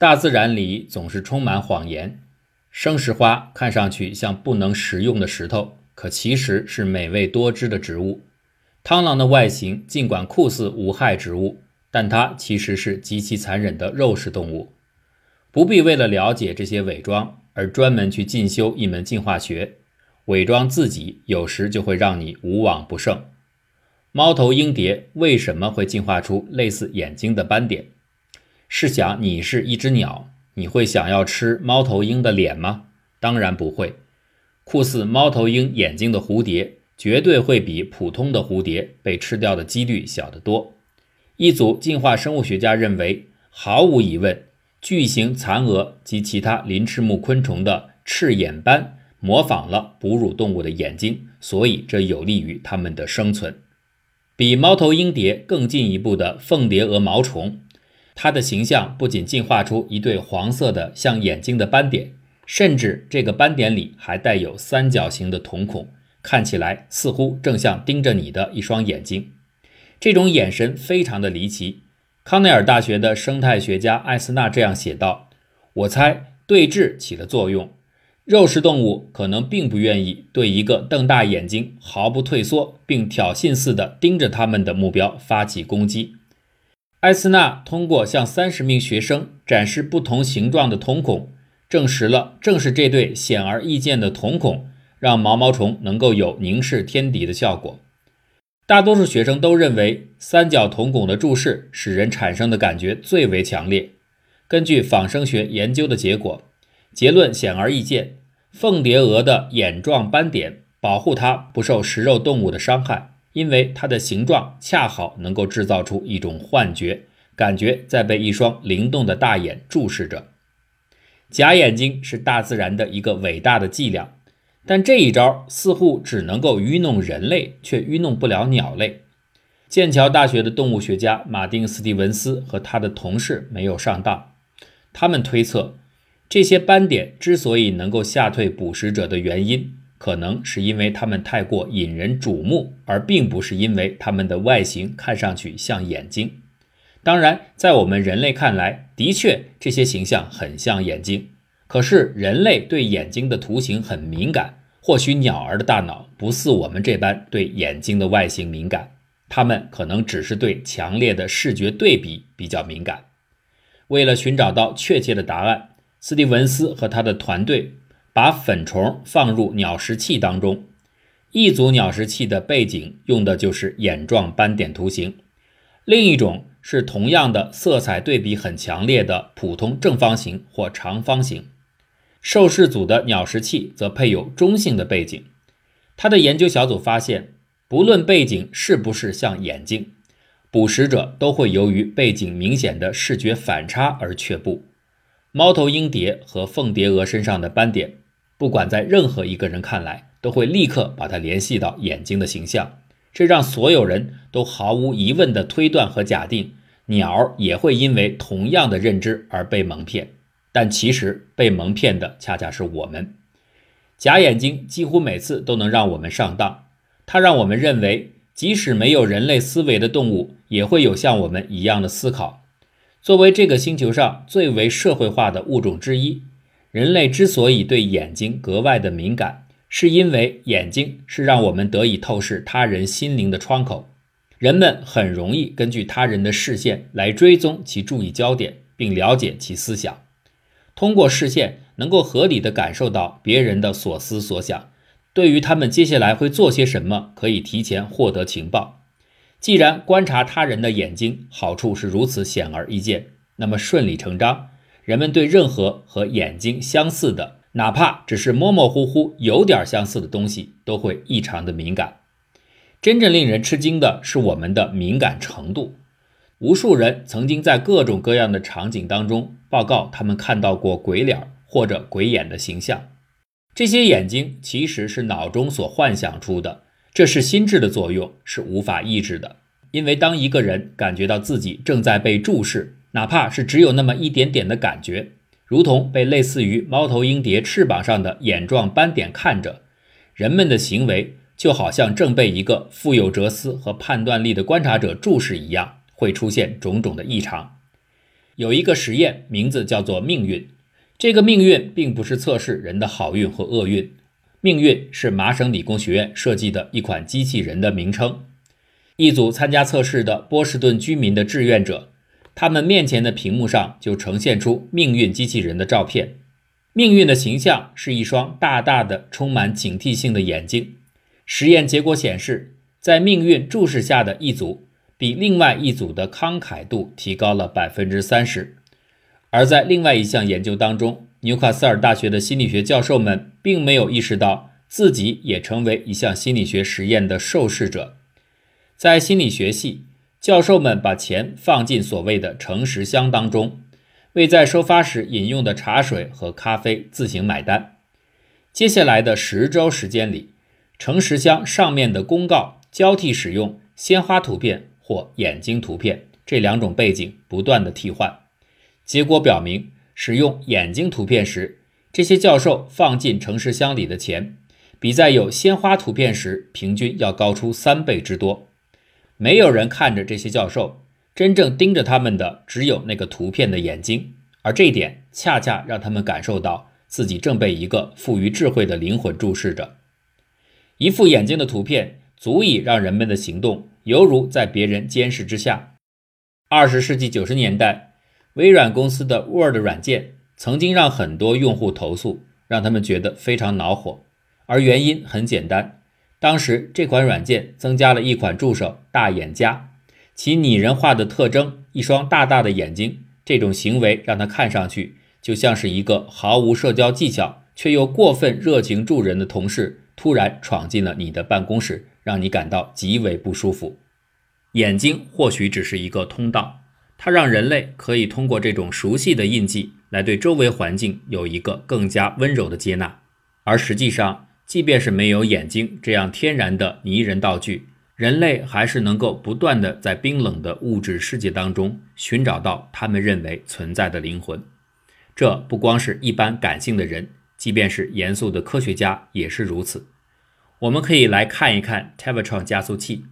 大自然里总是充满谎言。生石花看上去像不能食用的石头，可其实是美味多汁的植物。螳螂的外形尽管酷似无害植物，但它其实是极其残忍的肉食动物。不必为了了解这些伪装而专门去进修一门进化学，伪装自己有时就会让你无往不胜。猫头鹰蝶为什么会进化出类似眼睛的斑点？试想你是一只鸟，你会想要吃猫头鹰的脸吗？当然不会。酷似猫头鹰眼睛的蝴蝶，绝对会比普通的蝴蝶被吃掉的几率小得多。一组进化生物学家认为，毫无疑问，巨型蚕蛾及其他鳞翅目昆虫的翅眼斑模仿了哺乳动物的眼睛，所以这有利于它们的生存。比猫头鹰蝶更进一步的凤蝶蛾毛虫，它的形象不仅进化出一对黄色的像眼睛的斑点，甚至这个斑点里还带有三角形的瞳孔，看起来似乎正像盯着你的一双眼睛。这种眼神非常的离奇。康奈尔大学的生态学家艾斯纳这样写道：“我猜对峙起了作用。”肉食动物可能并不愿意对一个瞪大眼睛、毫不退缩并挑衅似的盯着他们的目标发起攻击。艾斯纳通过向三十名学生展示不同形状的瞳孔，证实了正是这对显而易见的瞳孔让毛毛虫能够有凝视天敌的效果。大多数学生都认为三角瞳孔的注视使人产生的感觉最为强烈。根据仿生学研究的结果。结论显而易见，凤蝶蛾的眼状斑点保护它不受食肉动物的伤害，因为它的形状恰好能够制造出一种幻觉，感觉在被一双灵动的大眼注视着。假眼睛是大自然的一个伟大的伎俩，但这一招似乎只能够愚弄人类，却愚弄不了鸟类。剑桥大学的动物学家马丁·斯蒂文斯和他的同事没有上当，他们推测。这些斑点之所以能够吓退捕食者的原因，可能是因为它们太过引人瞩目，而并不是因为它们的外形看上去像眼睛。当然，在我们人类看来，的确这些形象很像眼睛。可是人类对眼睛的图形很敏感，或许鸟儿的大脑不似我们这般对眼睛的外形敏感，它们可能只是对强烈的视觉对比比较敏感。为了寻找到确切的答案。斯蒂文斯和他的团队把粉虫放入鸟食器当中，一组鸟食器的背景用的就是眼状斑点图形，另一种是同样的色彩对比很强烈的普通正方形或长方形。受试组的鸟食器则配有中性的背景。他的研究小组发现，不论背景是不是像眼睛，捕食者都会由于背景明显的视觉反差而却步。猫头鹰蝶和凤蝶蛾身上的斑点，不管在任何一个人看来，都会立刻把它联系到眼睛的形象。这让所有人都毫无疑问地推断和假定，鸟也会因为同样的认知而被蒙骗。但其实被蒙骗的恰恰是我们。假眼睛几乎每次都能让我们上当，它让我们认为，即使没有人类思维的动物，也会有像我们一样的思考。作为这个星球上最为社会化的物种之一，人类之所以对眼睛格外的敏感，是因为眼睛是让我们得以透视他人心灵的窗口。人们很容易根据他人的视线来追踪其注意焦点，并了解其思想。通过视线，能够合理的感受到别人的所思所想，对于他们接下来会做些什么，可以提前获得情报。既然观察他人的眼睛好处是如此显而易见，那么顺理成章，人们对任何和眼睛相似的，哪怕只是模模糊糊有点相似的东西，都会异常的敏感。真正令人吃惊的是我们的敏感程度。无数人曾经在各种各样的场景当中报告他们看到过鬼脸或者鬼眼的形象，这些眼睛其实是脑中所幻想出的。这是心智的作用，是无法抑制的。因为当一个人感觉到自己正在被注视，哪怕是只有那么一点点的感觉，如同被类似于猫头鹰蝶翅膀上的眼状斑点看着，人们的行为就好像正被一个富有哲思和判断力的观察者注视一样，会出现种种的异常。有一个实验，名字叫做命运。这个命运并不是测试人的好运和厄运，命运是麻省理工学院设计的一款机器人的名称。一组参加测试的波士顿居民的志愿者，他们面前的屏幕上就呈现出命运机器人的照片。命运的形象是一双大大的、充满警惕性的眼睛。实验结果显示，在命运注视下的一组。比另外一组的慷慨度提高了百分之三十，而在另外一项研究当中，纽卡斯尔大学的心理学教授们并没有意识到自己也成为一项心理学实验的受试者。在心理学系，教授们把钱放进所谓的诚实箱当中，为在收发时饮用的茶水和咖啡自行买单。接下来的十周时间里，诚实箱上面的公告交替使用鲜花图片。或眼睛图片这两种背景不断的替换，结果表明，使用眼睛图片时，这些教授放进诚实箱里的钱，比在有鲜花图片时平均要高出三倍之多。没有人看着这些教授，真正盯着他们的只有那个图片的眼睛，而这一点恰恰让他们感受到自己正被一个富于智慧的灵魂注视着。一副眼睛的图片足以让人们的行动。犹如在别人监视之下。二十世纪九十年代，微软公司的 Word 软件曾经让很多用户投诉，让他们觉得非常恼火。而原因很简单，当时这款软件增加了一款助手“大眼家”，其拟人化的特征——一双大大的眼睛，这种行为让他看上去就像是一个毫无社交技巧却又过分热情助人的同事突然闯进了你的办公室。让你感到极为不舒服。眼睛或许只是一个通道，它让人类可以通过这种熟悉的印记来对周围环境有一个更加温柔的接纳。而实际上，即便是没有眼睛这样天然的拟人道具，人类还是能够不断的在冰冷的物质世界当中寻找到他们认为存在的灵魂。这不光是一般感性的人，即便是严肃的科学家也是如此。我们可以来看一看 Tevatron 加速器，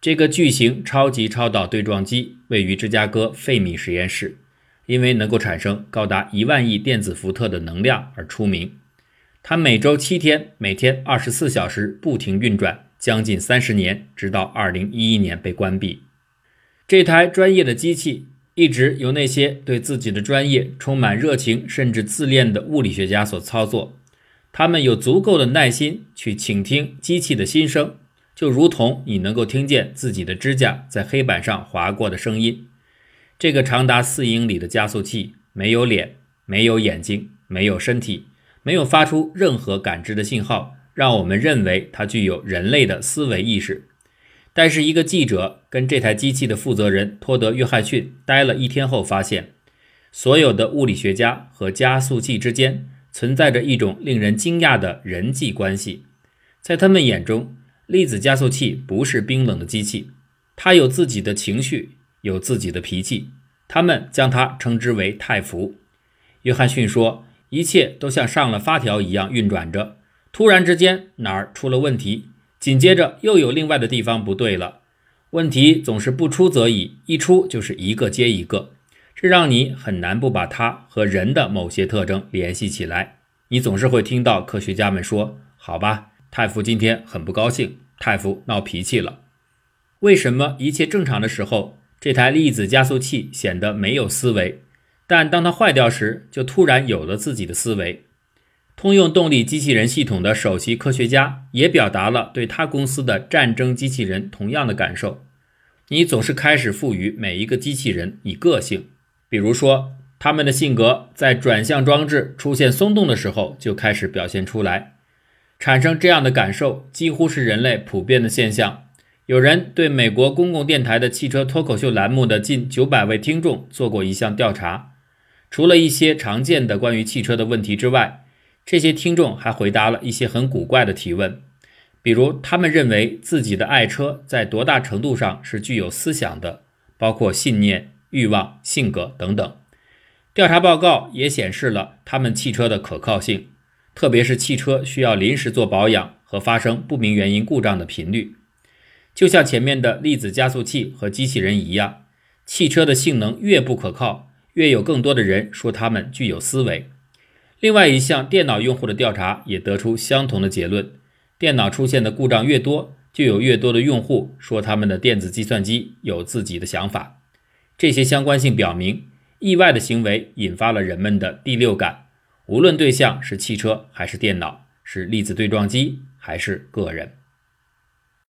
这个巨型超级超导对撞机位于芝加哥费米实验室，因为能够产生高达一万亿电子伏特的能量而出名。它每周七天，每天二十四小时不停运转，将近三十年，直到二零一一年被关闭。这台专业的机器一直由那些对自己的专业充满热情甚至自恋的物理学家所操作。他们有足够的耐心去倾听机器的心声，就如同你能够听见自己的指甲在黑板上划过的声音。这个长达四英里的加速器没有脸，没有眼睛，没有身体，没有发出任何感知的信号，让我们认为它具有人类的思维意识。但是，一个记者跟这台机器的负责人托德·约翰逊待了一天后，发现所有的物理学家和加速器之间。存在着一种令人惊讶的人际关系，在他们眼中，粒子加速器不是冰冷的机器，它有自己的情绪，有自己的脾气。他们将它称之为太福。约翰逊说：“一切都像上了发条一样运转着，突然之间哪儿出了问题，紧接着又有另外的地方不对了。问题总是不出则已，一出就是一个接一个。”这让你很难不把它和人的某些特征联系起来。你总是会听到科学家们说：“好吧，太傅今天很不高兴，太傅闹脾气了。”为什么一切正常的时候，这台粒子加速器显得没有思维，但当它坏掉时，就突然有了自己的思维？通用动力机器人系统的首席科学家也表达了对他公司的战争机器人同样的感受。你总是开始赋予每一个机器人以个性。比如说，他们的性格在转向装置出现松动的时候就开始表现出来。产生这样的感受几乎是人类普遍的现象。有人对美国公共电台的汽车脱口秀栏目的近九百位听众做过一项调查，除了一些常见的关于汽车的问题之外，这些听众还回答了一些很古怪的提问，比如他们认为自己的爱车在多大程度上是具有思想的，包括信念。欲望、性格等等，调查报告也显示了他们汽车的可靠性，特别是汽车需要临时做保养和发生不明原因故障的频率。就像前面的粒子加速器和机器人一样，汽车的性能越不可靠，越有更多的人说他们具有思维。另外一项电脑用户的调查也得出相同的结论：电脑出现的故障越多，就有越多的用户说他们的电子计算机有自己的想法。这些相关性表明，意外的行为引发了人们的第六感，无论对象是汽车还是电脑，是粒子对撞机还是个人。